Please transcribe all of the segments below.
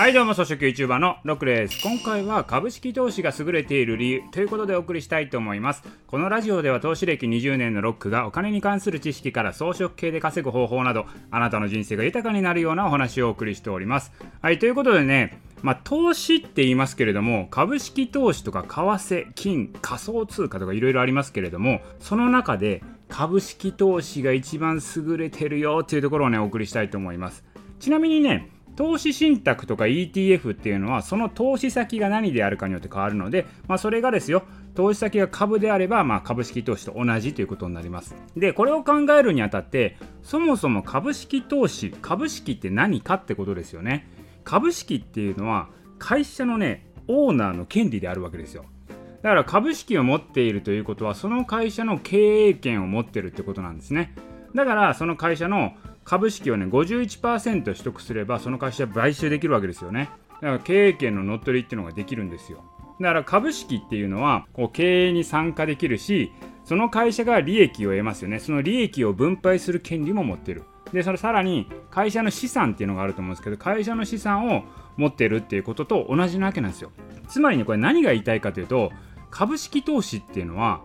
はいどうも、草食 YouTuber のロックです。今回は株式投資が優れている理由ということでお送りしたいと思います。このラジオでは投資歴20年のロックがお金に関する知識から装飾系で稼ぐ方法など、あなたの人生が豊かになるようなお話をお送りしております。はい、ということでね、まあ、投資って言いますけれども、株式投資とか為替、金、仮想通貨とかいろいろありますけれども、その中で株式投資が一番優れてるよっていうところをね、お送りしたいと思います。ちなみにね、投資信託とか ETF っていうのはその投資先が何であるかによって変わるので、まあ、それがですよ投資先が株であれば、まあ、株式投資と同じということになります。でこれを考えるにあたってそもそも株式投資株式って何かってことですよね。株式っていうのは会社のねオーナーの権利であるわけですよ。だから株式を持っているということはその会社の経営権を持ってるってことなんですね。だからその会社の株式をね51%取得すればその会社買収できるわけですよね。だから経営権の乗っ取りっていうのができるんですよ。だから株式っていうのはこう経営に参加できるしその会社が利益を得ますよね。その利益を分配する権利も持ってる。でそれさらに会社の資産っていうのがあると思うんですけど会社の資産を持ってるっていうことと同じなわけなんですよ。つまりねこれ何が言いたいかというと株式投資っていうのは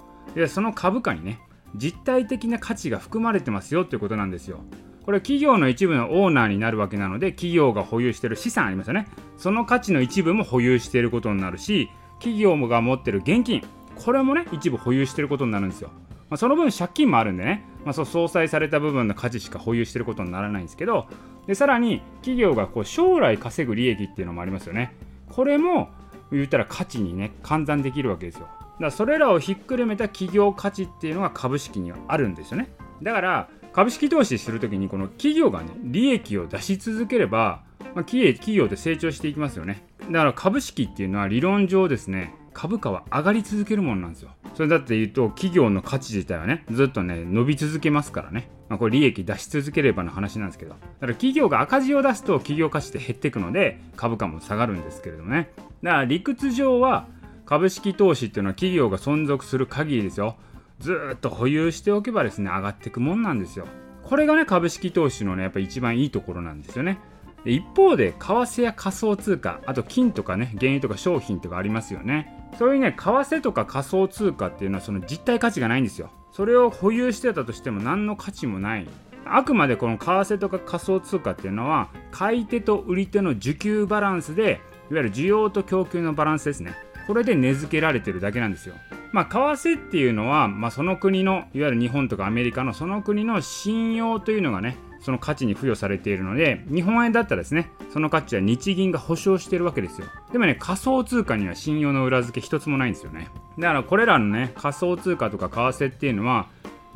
その株価にね実体的な価値が含まれてますよっていうことなんですよ。これ企業の一部のオーナーになるわけなので企業が保有している資産ありますよね。その価値の一部も保有していることになるし企業が持ってる現金これもね一部保有していることになるんですよ、まあ、その分借金もあるんでね、まあ、そう相殺された部分の価値しか保有していることにならないんですけどでさらに企業がこう将来稼ぐ利益っていうのもありますよね。これも言ったら価値にね換算できるわけですよ。だからそれらをひっくるめた企業価値っていうのが株式にはあるんですよね。だから株式投資するときにこの企業がね利益を出し続ければ、まあ、企業って成長していきますよね。だから株式っていうのは理論上ですね株価は上がり続けるものなんですよ。それだって言うと企業の価値自体はねずっとね伸び続けますからね、まあ、これ利益出し続ければの話なんですけど。だから企業が赤字を出すと企業価値って減っていくので株価も下がるんですけれどもね。だから理屈上は株式投資っていうのは企業が存続する限りですよ。ずっと保有しておけばですね上がっていくもんなんですよ。これがね株式投資のねやっぱ一番いいところなんですよね。で一方で為替や仮想通貨あと金とかね原油とか商品とかありますよね。そういうね為替とか仮想通貨っていうのはその実体価値がないんですよ。それを保有してたとしても何の価値もない。あくまでこの為替とか仮想通貨っていうのは買い手と売り手の需給バランスでいわゆる需要と供給のバランスですね。これで値付けられてるだけなんですよ。まあ、為替っていうのは、まあ、その国の、いわゆる日本とかアメリカのその国の信用というのがね、その価値に付与されているので、日本円だったらですね、その価値は日銀が保証してるわけですよ。でもね、仮想通貨には信用の裏付け一つもないんですよね。だからこれらのね、仮想通貨とか為替っていうのは、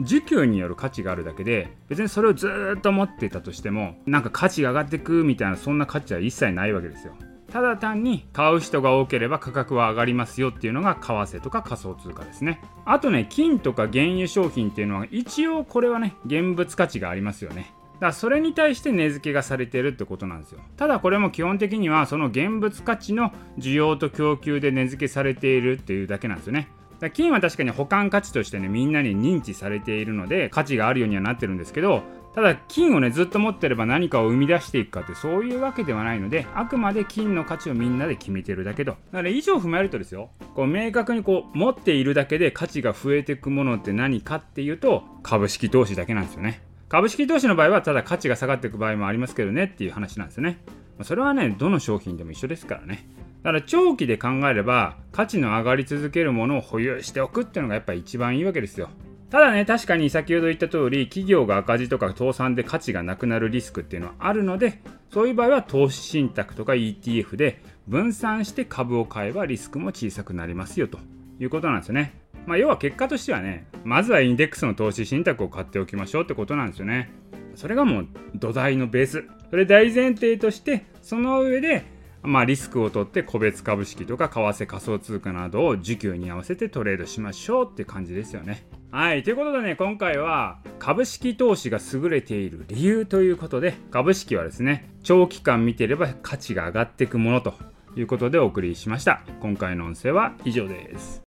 需給による価値があるだけで別にそれをずっと持っていたとしてもなんか価値が上がっていくみたいなそんな価値は一切ないわけですよただ単に買う人が多ければ価格は上がりますよっていうのが為替とか仮想通貨ですね。あとね金とか原油商品っていうのは一応これはね現物価値がありますよね。だからそれに対して値付けがされてるってことなんですよ。ただこれも基本的にはその現物価値の需要と供給で値付けされているっていうだけなんですよね。金は確かに保管価値としてねみんなに認知されているので価値があるようにはなってるんですけどただ金をねずっと持ってれば何かを生み出していくかってそういうわけではないのであくまで金の価値をみんなで決めてるだけと。だから以上踏まえるとですよ。こう明確にこう持っているだけで価値が増えていくものって何かっていうと株式投資だけなんですよね。株式投資の場合はただ価値が下がっていく場合もありますけどねっていう話なんですよね。それはねどの商品でも一緒ですからね。だから長期で考えれば価値の上がり続けるものを保有しておくっていうのがやっぱ一番いいわけですよ。ただね、確かに先ほど言った通り、企業が赤字とか倒産で価値がなくなるリスクっていうのはあるので、そういう場合は投資信託とか ETF で分散して株を買えばリスクも小さくなりますよということなんですよね。まあ、要は結果としてはね、まずはインデックスの投資信託を買っておきましょうってことなんですよね。それがもう土台のベース。それ大前提として、その上でまあ、リスクを取って個別株式とか為替仮想通貨などを需給に合わせてトレードしましょうって感じですよね。はい。ということでね、今回は株式投資が優れている理由ということで、株式はですね、長期間見てれば価値が上がっていくものということでお送りしました。今回の音声は以上です。